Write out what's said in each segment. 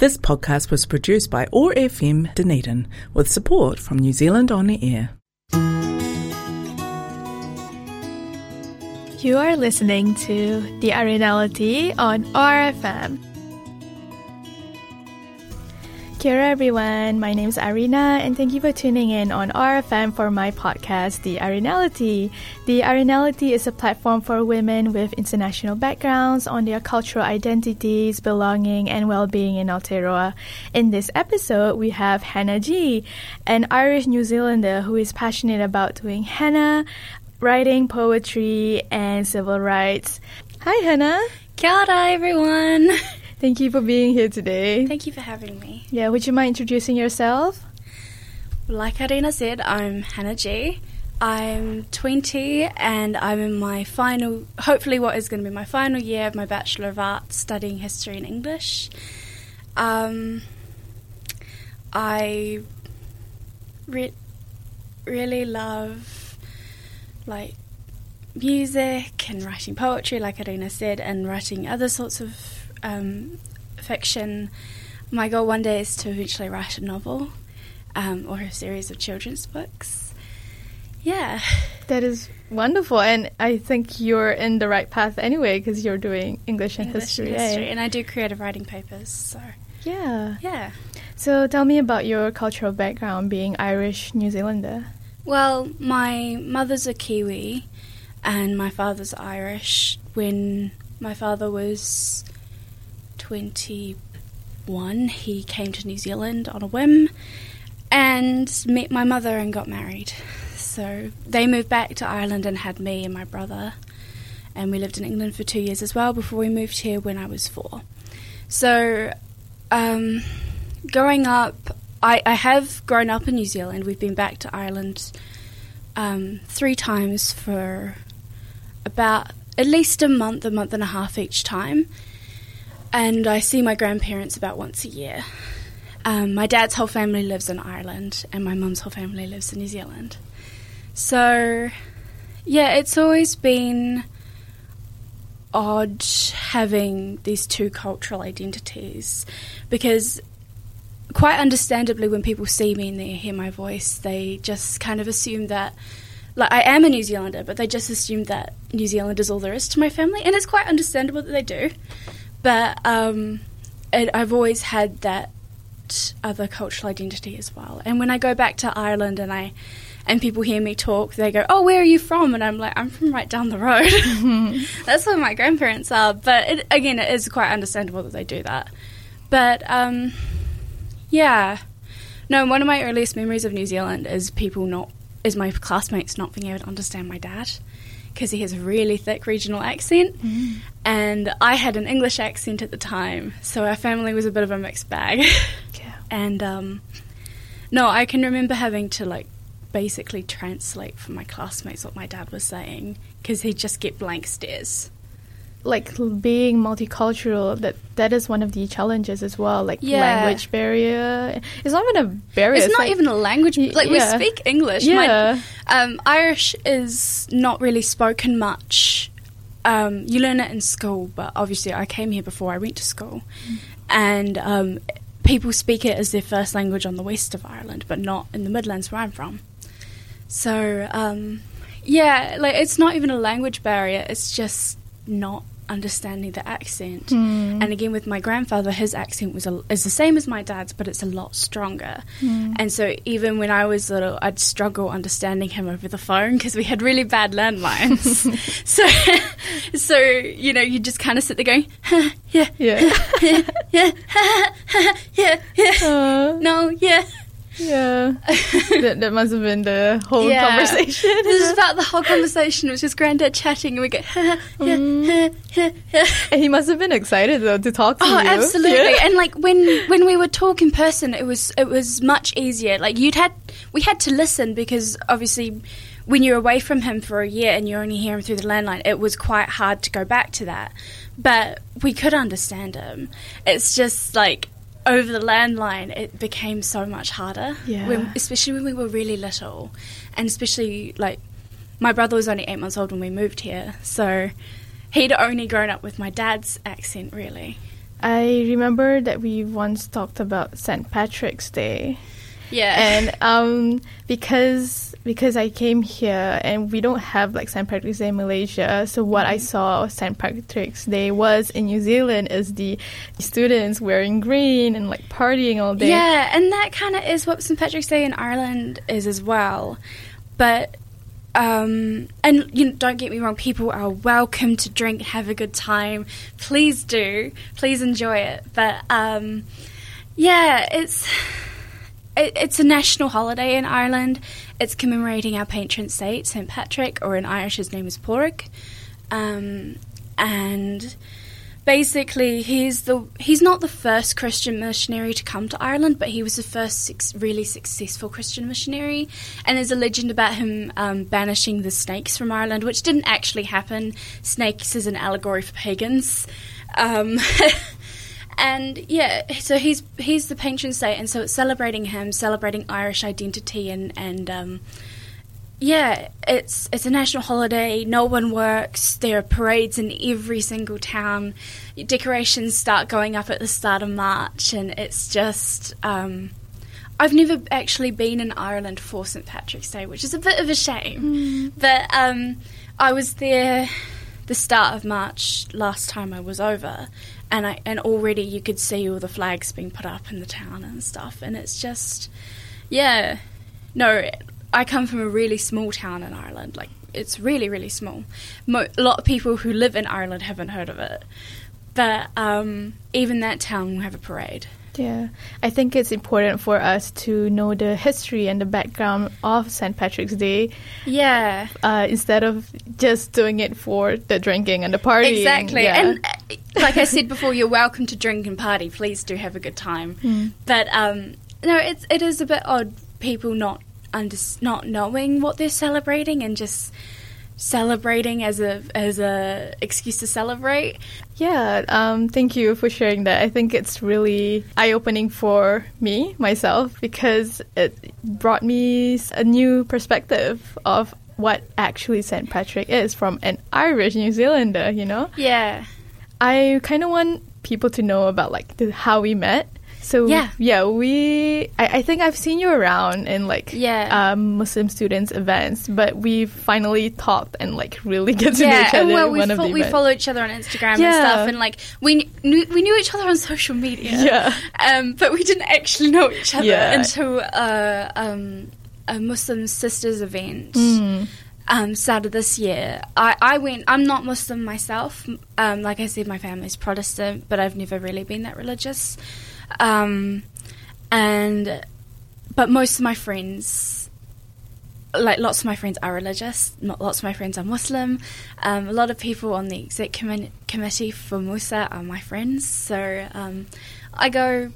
This podcast was produced by OAR FM Dunedin with support from New Zealand On the Air. You are listening to The Arinality on OAR FM. Kia ora everyone, my name is Arina and thank you for tuning in on OAR FM for my podcast, The Arinality. The Arinality is a platform for women with international backgrounds on their cultural identities, belonging and well-being in Aotearoa. In this episode, we have Hannah Gee, an Irish New Zealander who is passionate about doing henna, writing, poetry and civil rights. Hi Hannah! Kia ora, everyone. Thank you for being here today. Thank you for having me. Yeah, would you mind introducing yourself? Like Arina said, I'm Hannah Gee. I'm 20 and I'm in my final, hopefully, what is going to be my final year of my Bachelor of Arts studying history and English. Um, I re- really love like music and writing poetry, like Arina said, and writing other sorts of um, fiction. My goal one day is to eventually write a novel um, or a series of children's books. Yeah. That is wonderful, and I think you're in the right path anyway because you're doing English and English history. and eh? history, and I do creative writing papers. So Yeah. yeah. So tell me about your cultural background being Irish New Zealander. Well, my mother's a Kiwi, and my father's Irish. When my father was twenty-one, he came to New Zealand on a whim, and met my mother and got married. So they moved back to Ireland and had me and my brother, and we lived in England for two years as well before we moved here when I was four. So, um, growing up, I, I have grown up in New Zealand. We've been back to Ireland um, three times for about at least a month, a month and a half each time. And I see my grandparents about once a year. Um, my dad's whole family lives in Ireland, and my mum's whole family lives in New Zealand. So, yeah, it's always been odd having these two cultural identities because quite understandably when people see me and they hear my voice they just kind of assume that like I am a New Zealander but they just assume that New Zealand is all there is to my family and it's quite understandable that they do but um, it, I've always had that other cultural identity as well and when I go back to Ireland and I and people hear me talk, they go, "Oh, where are you from?" And I'm like, "I'm from right down the road." That's where my grandparents are. But it, again, it is quite understandable that they do that. But um, yeah, no. One of my earliest memories of New Zealand is people not is my classmates not being able to understand my dad because he has a really thick regional accent, and I had an English accent at the time, so our family was a bit of a mixed bag. Yeah. and um, no, I can remember having to like basically translate for my classmates what my dad was saying because he'd just get blank stares. Like being multicultural, that that is one of the challenges as well. Like Yeah. language barrier. It's not even a barrier. It's, not like- even a language. Like yeah. we speak English. Yeah. My, um, Irish is not really spoken much. Um, you learn it in school, but obviously I came here before I went to school, and um, people speak it as their first language on the west of Ireland, but not in the Midlands where I'm from. So um, yeah, like it's not even a language barrier. It's just not understanding the accent. Hmm. And again, with my grandfather, his accent was a, is the same as my dad's, but it's a lot stronger. And so even when I was little, I'd struggle understanding him over the phone because we had really bad landlines. so, so you know, you just kind of sit there going, yeah, Yeah. yeah, yeah, yeah, Uh, no, yeah. Yeah. that, that must have been the whole Yeah. conversation. This is about the whole conversation. It was just granddad chatting, and we go, yeah. Mm. And he must have been excited though to talk to Oh, you. absolutely. Yeah. And like when when we would talk in person, it was it was much easier. Like you'd had we had to listen because obviously when you're away from him for a year and you only hear him through the landline, it was quite hard to go back to that. But we could understand him. It's just like over the landline, it became so much harder. Yeah. When, especially when we were really little, and especially like my brother was only eight months old when we moved here, so he'd only grown up with my dad's accent really. I remember that we once talked about St. Patrick's Day. Yeah. And um, because because I came here and we don't have like St. Patrick's Day in Malaysia, so what I saw of St. Patrick's Day was in New Zealand is the students wearing green and like partying all day. Yeah, and that kind of is what St. Patrick's Day in Ireland is as well. But um, and you know, don't get me wrong, people are welcome to drink, have a good time. Please do, please enjoy it. But um, yeah, it's it, it's a national holiday in Ireland. It's commemorating our patron saint, St Patrick, or in Irish his name is Pádraig. Um, and basically he's the he's not the first Christian missionary to come to Ireland, but he was the first really successful Christian missionary. And there's a legend about him um, banishing the snakes from Ireland, which didn't actually happen. Snakes is an allegory for pagans. Um, and yeah, so he's he's the patron saint, and so it's celebrating him, celebrating Irish identity, and and um, yeah, it's it's a national holiday. No one works. There are parades in every single town. Decorations start going up at the start of March, and it's just. Um, I've never actually been in Ireland for St Patrick's Day, which is a bit of a shame. Mm. But um, I was there the start of March last time I was over, and I and already you could see all the flags being put up in the town and stuff, and it's just, yeah, no, I come from a really small town in Ireland. Like it's really really small. Mo- a lot of people who live in Ireland haven't heard of it, but um, even that town will have a parade. Yeah, I think it's important for us to know the history and the background of St. Patrick's Day. Yeah. Uh, instead of just doing it for the drinking and the party. Exactly. Yeah. And uh, like I said before, you're welcome to drink and party. Please do have a good time. Mm. But um, no, it's it is a bit odd people not under, not knowing what they're celebrating and just celebrating as a as a excuse to celebrate. Yeah, um, thank you for sharing that. I think it's really eye opening for me myself because it brought me a new perspective of what actually St. Patrick is from an Irish New Zealander. You know? Yeah. I kind of want people to know about like the, how we met so yeah, yeah, we. I, I think I've seen you around in like yeah um, Muslim students events, but we finally talked and like really get to yeah, know each other. well, we, fo- we follow each other on Instagram yeah. and stuff, and like we knew, we knew each other on social media. Yeah, um, but we didn't actually know each other yeah. until uh, um, a Muslim sisters event. Mm. Um, started this year. I, I went. I'm not Muslim myself. Um, like I said, my family's Protestant, but I've never really been that religious. Um, and but most of my friends, like lots of my friends, are religious. Not lots of my friends are Muslim. Um, a lot of people on the exec com- committee for Musa are my friends. So um, I go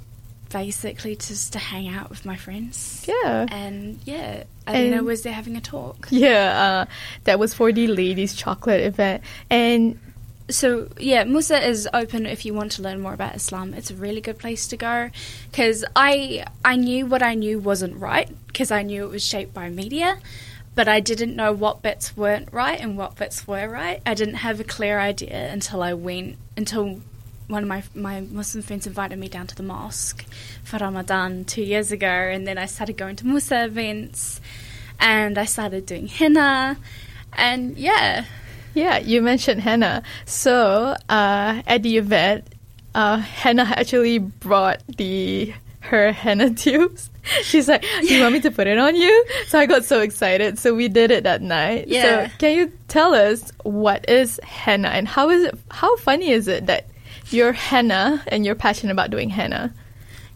basically just to hang out with my friends. Yeah. And yeah, I didn't know was there having a talk. Yeah, uh, that was for the ladies' chocolate event, and so yeah, Musa is open if you want to learn more about Islam. It's a really good place to go because I I knew what I knew wasn't right because I knew it was shaped by media, but I didn't know what bits weren't right and what bits were right. I didn't have a clear idea until I went until one of my my Muslim friends invited me down to the mosque for Ramadan two years ago, and then I started going to Musa events, and I started doing henna, and yeah yeah, you mentioned henna. So uh, at the event, uh, Henna actually brought the her henna tubes. She's like, "Do you want me to put it on you?" So I got so excited. So we did it that night. Yeah. So can you tell us what is henna and how is it? How funny is it that you're henna and you're passionate about doing henna?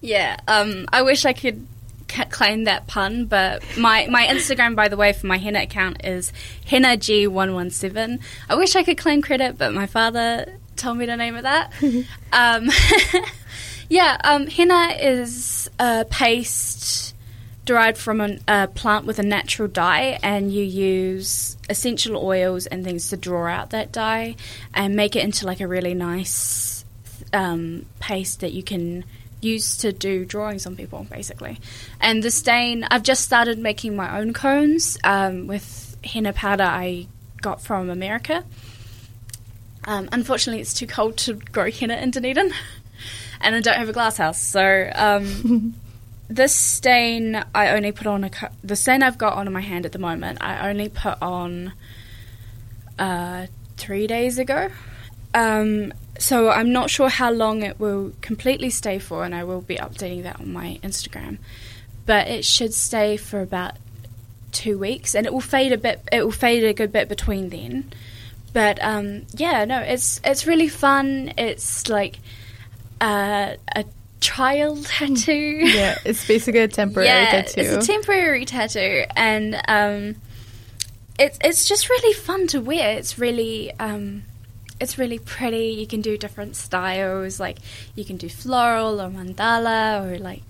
Yeah. Um. I wish I could claim that pun, but my, my Instagram, by the way, for my henna account is henna g 117 I wish I could claim credit, but my father told me to name it that. um, yeah, um, henna is a paste derived from a, a plant with a natural dye, and you use essential oils and things to draw out that dye and make it into like a really nice um, paste that you can used to do drawings on people, basically. And the stain, I've just started making my own cones um, with henna powder I got from America. Um, unfortunately, it's too cold to grow henna in Dunedin. and I don't have a glass house. So um, this stain I only put on a co- the stain I've got on my hand at the moment. I only put on uh, three days ago. Um, so I'm not sure how long it will completely stay for, and I will be updating that on my Instagram. But it should stay for about two weeks, and it will fade a bit. It will fade a good bit between then. But um, yeah, no, it's it's really fun. It's like uh, a child tattoo. Yeah, it's basically a temporary yeah, tattoo. it's a temporary tattoo, and um, it's it's just really fun to wear. It's really um, it's really pretty. You can do different styles, like you can do floral or mandala or like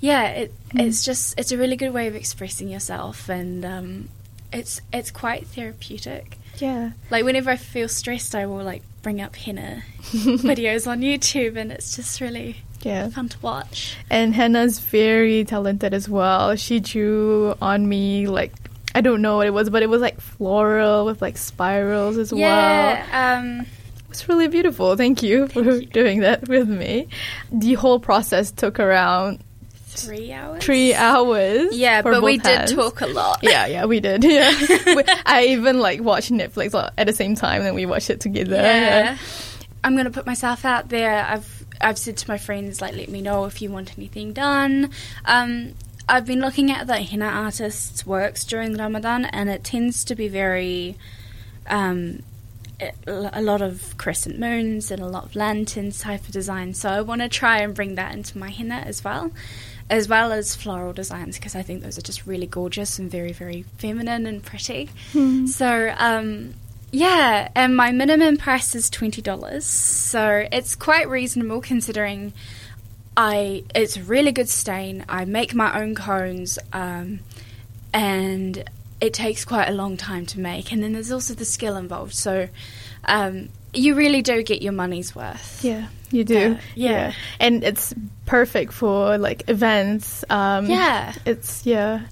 yeah. It, It's just it's a really good way of expressing yourself, and um, it's it's quite therapeutic. yeah. Like whenever I feel stressed, I will like bring up henna videos on YouTube, and it's just really Yeah. fun to watch. And Hannah's very talented as well. She drew on me like I don't know what it was, but it was like floral with like spirals as well. Yeah, um, It's really beautiful. Thank you for doing that with me. The whole process took around three hours. three hours. Yeah, but we both did hands. talk a lot. Yeah, yeah, we did. Yeah, We- I even like watched Netflix at the same time, and we watched it together. Yeah. I'm gonna put myself out there. I've I've said to my friends like, let me know if you want anything done. Um, I've been looking at the henna artists' works during Ramadan, and it tends to be very. Um, a lot of crescent moons and a lot of lanterns type of design. So I want to try and bring that into my henna as well, as well as floral designs because I think those are just really gorgeous and very very feminine and pretty. So um, yeah, and my minimum price is twenty dollars, so it's quite reasonable considering I it's a really good stain. I make my own cones, um, and it takes quite a long time to make, and then there's also the skill involved. So um, you really do get your money's worth. Yeah, you do. Uh, yeah. and it's perfect for like events. Um, Yeah. it's yeah.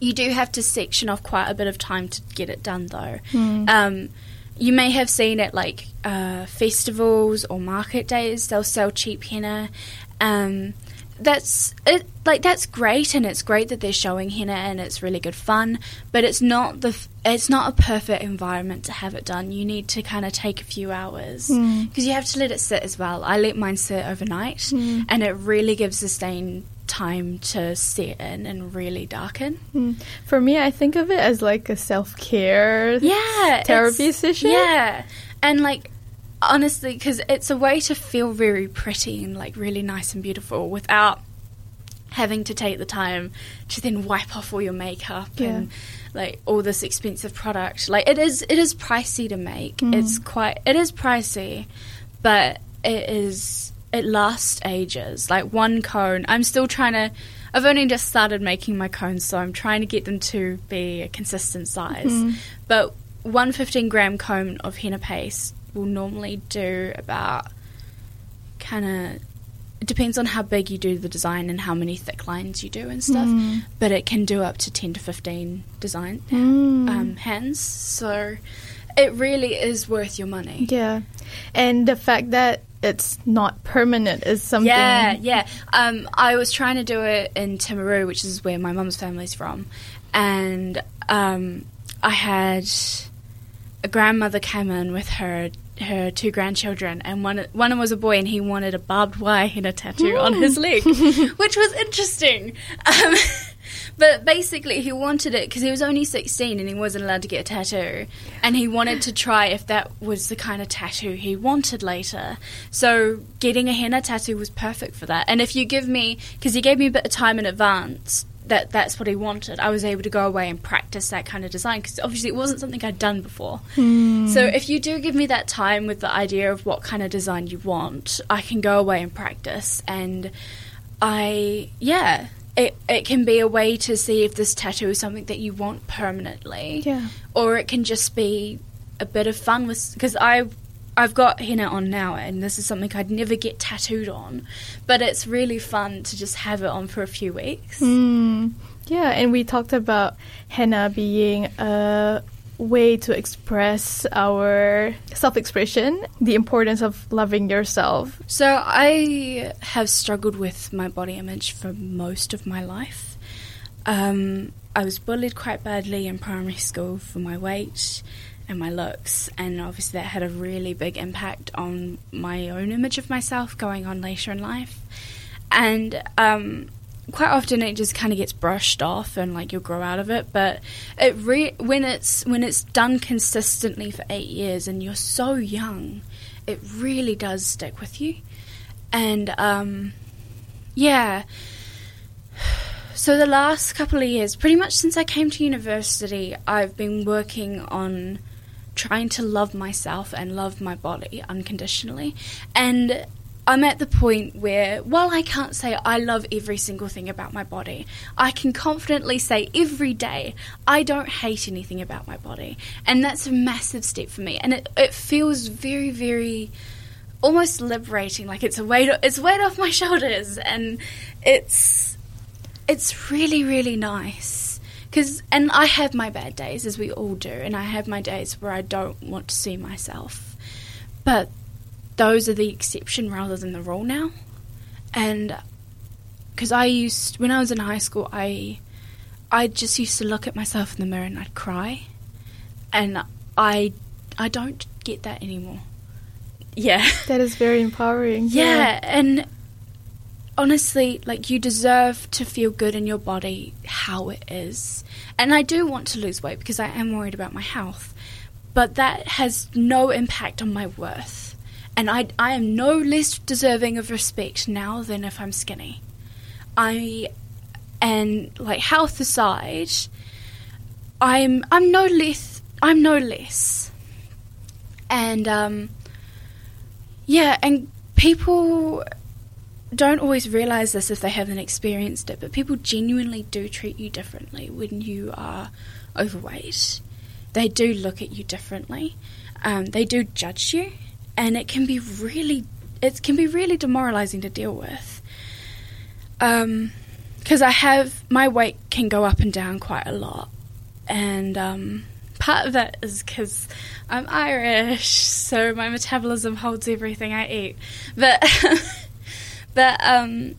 You do have to section off quite a bit of time to get it done, though. Hmm. Um, you may have seen at like uh, festivals or market days, they'll sell cheap henna. Um, that's it. Like that's great, and it's great that they're showing henna, and it's really good fun. But it's not the. f- It's not a perfect environment to have it done. You need to kind of take a few hours because you have to let it sit as well. I let mine sit overnight, and it really gives the stain time to set in and really darken. Mm. For me, I think of it as like a self care. yeah therapy session? yeah and like honestly because it's a way to feel very pretty and like really nice and beautiful without having to take the time to then wipe off all your makeup Yeah. and like all this expensive product like it is it is pricey to make Mm. it's quite it is pricey but it is it lasts ages like one cone i'm still trying to i've only just started making my cones so i'm trying to get them to be a consistent size Mm-hmm. but one 15 gram cone of henna paste will normally do about kind of it depends on how big you do the design and how many thick lines you do and stuff Mm. but it can do up to 10 to 15 design Mm. um, hands so it really is worth your money Yeah, and the fact that it's not permanent is something. Yeah, yeah. Um, I was trying to do it in Timaru, which is where my mum's family's from, and um, I had a grandmother came in with her her two grandchildren, and one one was a boy, and he wanted a barbed wire henna tattoo on his leg, which was interesting. Um, but basically, he wanted it because he was only sixteen and he wasn't allowed to get a tattoo, and he wanted to try if that was the kind of tattoo he wanted later. So getting a henna tattoo was perfect for that. And if you give me, because he gave me a bit of time in advance. That that's what he wanted. I was able to go away and practice that kind of design because obviously it wasn't something I'd done before. Hmm. So if you do give me that time with the idea of what kind of design you want, I can go away and practice. And I, yeah, it, it can be a way to see if this tattoo is something that you want permanently. Yeah. Or it can just be a bit of fun with, because I. I've got henna on now, and this is something I'd never get tattooed on, but it's really fun to just have it on for a few weeks. Mm. Yeah, and we talked about henna being a way to express our self expression, the importance of loving yourself. So, I have struggled with my body image for most of my life. Um, I was bullied quite badly in primary school for my weight and my looks, and obviously that had a really big impact on my own image of myself going on later in life. And um, quite often it just kind of gets brushed off and like you'll grow out of it but it re- when it's when it's done consistently for 8 years and you're so young it really does stick with you. And um yeah. So the last couple of years pretty much since I came to university I've been working on trying to love myself and love my body unconditionally. And I'm at the point where, while I can't say I love every single thing about my body, I can confidently say every day I don't hate anything about my body. And that's a massive step for me. And it, it feels very, very almost liberating. Like it's a weight, it's weight off my shoulders. And it's, it's really, really nice. Cause, and I have my bad days, as we all do, and I have my days where I don't want to see myself. But those are the exception rather than the rule now. And because I used, when I was in high school, I, I just used to look at myself in the mirror and I'd cry, and I, I don't get that anymore. Yeah, that is very empowering. Yeah, yeah, and honestly, like you deserve to feel good in your body how it is. And I do want to lose weight because I am worried about my health, but that has no impact on my worth and I, I am no less deserving of respect now than if I'm skinny. I, and like health aside, I'm I'm no less I'm no less, and um, yeah, and people don't always realize this if they haven't experienced it, but people genuinely do treat you differently when you are overweight. They do look at you differently. Um, they do judge you and it can be really it can be really demoralizing to deal with. Um, because I have my weight can go up and down quite a lot, and um, part of that is because I'm Irish, so my metabolism holds everything I eat. But but um,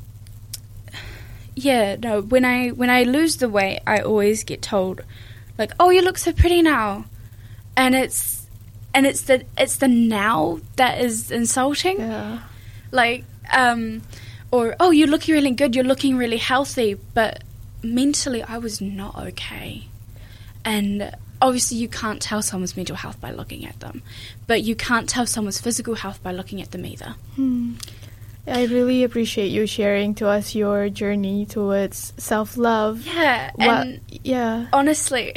yeah, no. When I when I lose the weight, I always get told like, "Oh, you look so pretty now," and it's and it's the it's the now that is insulting. Yeah. Like, um, or oh, you're looking really good. You're looking really healthy, but mentally, I was not okay, and obviously you can't tell someone's mental health by looking at them, but you can't tell someone's physical health by looking at them either. Hmm. I really appreciate you sharing to us your journey towards self love. Yeah, and yeah. Honestly,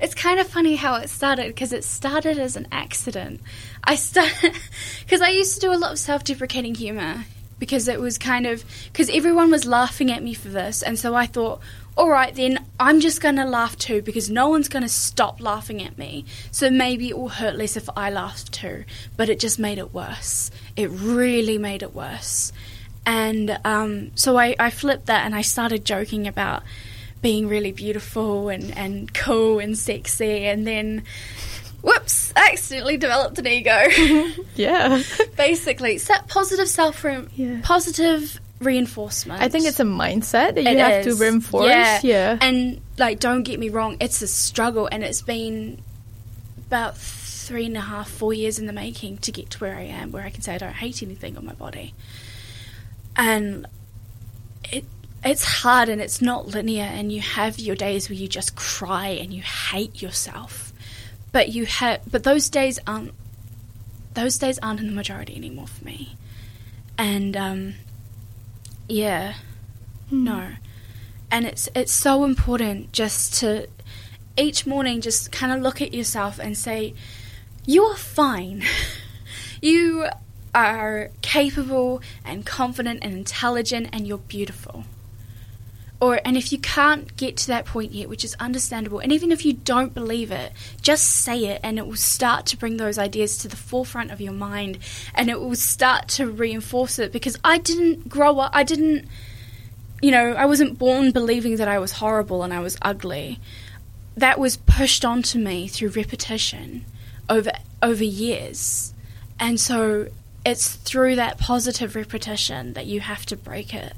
it's kind of funny how it started because it started as an accident. I started because I used to do a lot of self-deprecating humor because it was kind of because everyone was laughing at me for this, and so I thought, all right, then I'm just going to laugh too because no one's going to stop laughing at me. So maybe it will hurt less if I laugh too. But it just made it worse. It really made it worse. And um, so I, I flipped that and I started joking about being really beautiful and, and cool and sexy, and then whoops, accidentally developed an ego. yeah. Basically, set positive self yeah. positive reinforcement. I think it's a mindset that you it have is. to reinforce. Yeah. yeah. And like don't get me wrong, it's a struggle and it's been about three and a half, four years in the making to get to where I am, where I can say I don't hate anything on my body. And it it's hard and it's not linear and you have your days where you just cry and you hate yourself. But you have but those days aren't those days aren't in the majority anymore for me. And um, yeah. Mm. no. And it's it's so important just to each morning just kind of look at yourself and say you are fine. You are capable and confident and intelligent and you're beautiful or and if you can't get to that point yet which is understandable and even if you don't believe it just say it and it will start to bring those ideas to the forefront of your mind and it will start to reinforce it because i didn't grow up i didn't you know i wasn't born believing that i was horrible and i was ugly that was pushed onto me through repetition over over years. And so it's through that positive repetition that you have to break it,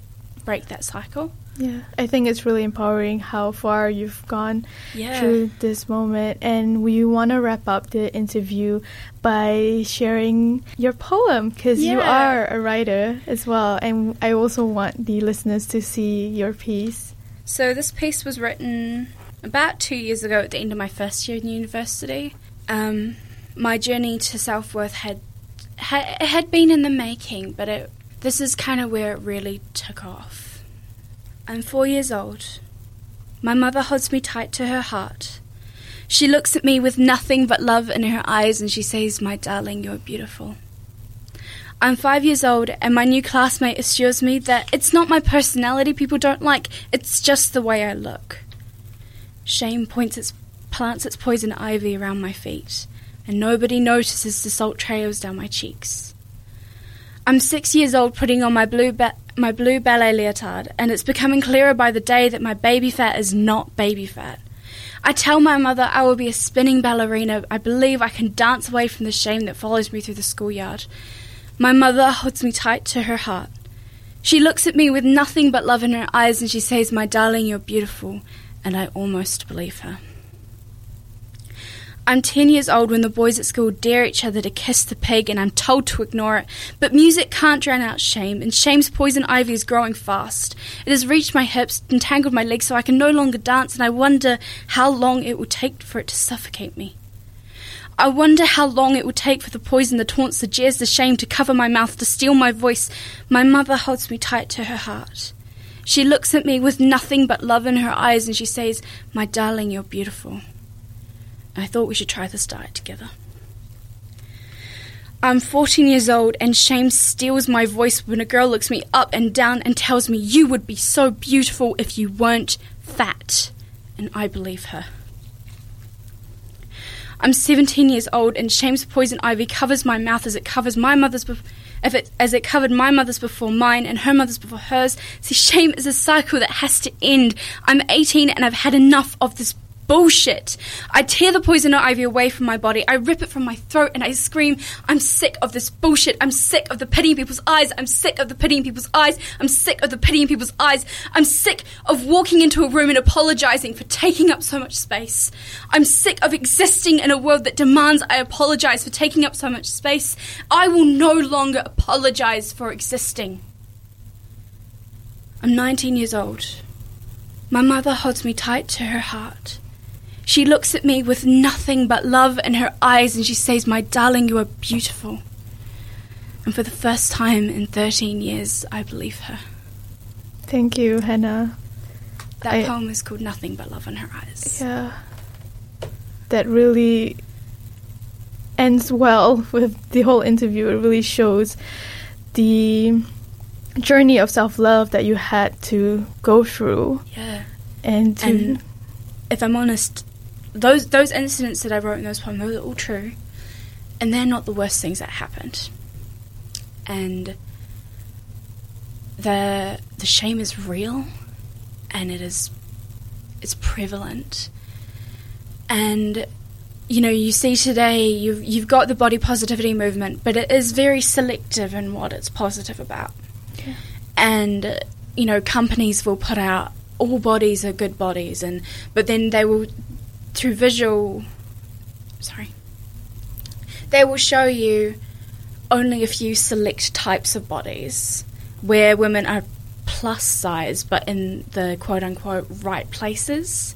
break that cycle. Yeah, I think it's really empowering how far you've gone Yeah. through this moment. And we want to wrap up the interview by sharing your poem because you are a writer as well. And I also want the listeners to see your piece. So this piece was written about two years ago at the end of my first year in university. Um, my journey to self worth had, had it had been in the making, but it this is kind of where it really took off. I'm four years old. My mother holds me tight to her heart. She looks at me with nothing but love in her eyes and she says, My darling, you're beautiful. I'm five years old, and my new classmate assures me that it's not my personality people don't like, it's just the way I look. Shame points its, plants its poison ivy around my feet, and nobody notices the salt trails down my cheeks. I'm six years old putting on my blue, ba- my blue ballet leotard, and it's becoming clearer by the day that my baby fat is not baby fat. I tell my mother I will be a spinning ballerina. I believe I can dance away from the shame that follows me through the schoolyard. My mother holds me tight to her heart. She looks at me with nothing but love in her eyes and she says, My darling, you're beautiful. And I almost believe her. I'm 10 years old when the boys at school dare each other to kiss the pig and I'm told to ignore it. But music can't drown out shame, and shame's poison ivy is growing fast. It has reached my hips, entangled my legs so I can no longer dance, and I wonder how long it will take for it to suffocate me. I wonder how long it will take for the poison, the taunts, the jeers, the shame to cover my mouth, to steal my voice. My mother holds me tight to her heart. She looks at me with nothing but love in her eyes and she says, My darling, you're beautiful. I thought we should try this diet together. I'm 14 years old and shame steals my voice when a girl looks me up and down and tells me you would be so beautiful if you weren't fat. And I believe her. I'm 17 years old, and shame's poison ivy covers my mouth as it covers my mother's, if it, as it covered my mother's before mine, and her mother's before hers. See, shame is a cycle that has to end. I'm 18, and I've had enough of this bullshit. I tear the poison ivy away from my body. I rip it from my throat, and I scream, "I'm sick of this bullshit. I'm sick of the pity in people's eyes. I'm sick of the pity in people's eyes. I'm sick of the pity in people's eyes. I'm sick of walking into a room and apologizing for taking up so much space. I'm sick of existing in a world that demands I apologize for taking up so much space. I will no longer apologize for existing. I'm 19 years old. My mother holds me tight to her heart. She looks at me with nothing but love in her eyes and she says, My darling, you are beautiful. And for the first time in 13 years, I believe her. Thank you, Hannah. That I- poem is called Nothing But Love in Her Eyes. Yeah. That really ends well with the whole interview. It really shows the journey of self love that you had to go through Yeah. and to And if I'm honest, those those incidents that I wrote in those poems, those are all true. And they're not the worst things that happened. And the the shame is real and it is it's prevalent. And you know, you see today you've you've got the body positivity movement, but it is very selective in what it's positive about. Yeah. And you know, companies will put out all bodies are good bodies and but then they will through visual sorry. They will show you only a few select types of bodies where women are plus size but in the quote unquote right places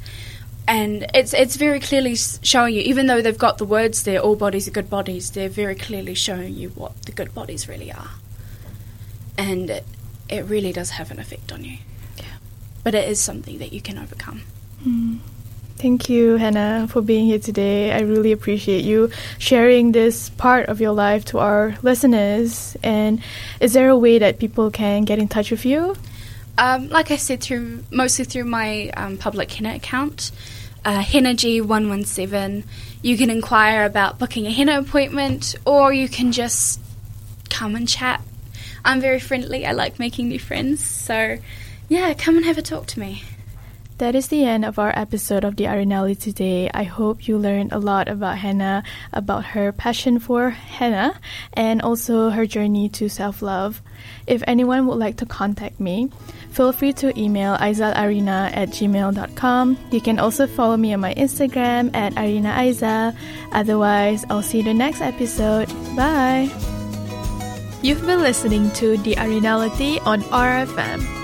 and it's it's very clearly showing you even though they've got the words there all bodies are good bodies they're very clearly showing you what the good bodies really are and it, it really does have an effect on you Yeah. but it is something that you can overcome Mm. Thank you, Hannah, for being here today. I really appreciate you sharing this part of your life to our listeners. And is there a way that people can get in touch with you? Um, like I said, through mostly through my um, public henna account, uh, hennaG117. You can inquire about booking a henna appointment, or you can just come and chat. I'm very friendly. I like making new friends, so yeah, come and have a talk to me. That is the end of our episode of the Arinali today. I hope you learned a lot about Hannah, about her passion for henna, and also her journey to self love. If anyone would like to contact me, feel free to email aizalarina at gmail.com. You can also follow me on my Instagram at arinaiza. Otherwise, I'll see you the next episode. Bye! You've been listening to The Arinality on OAR FM.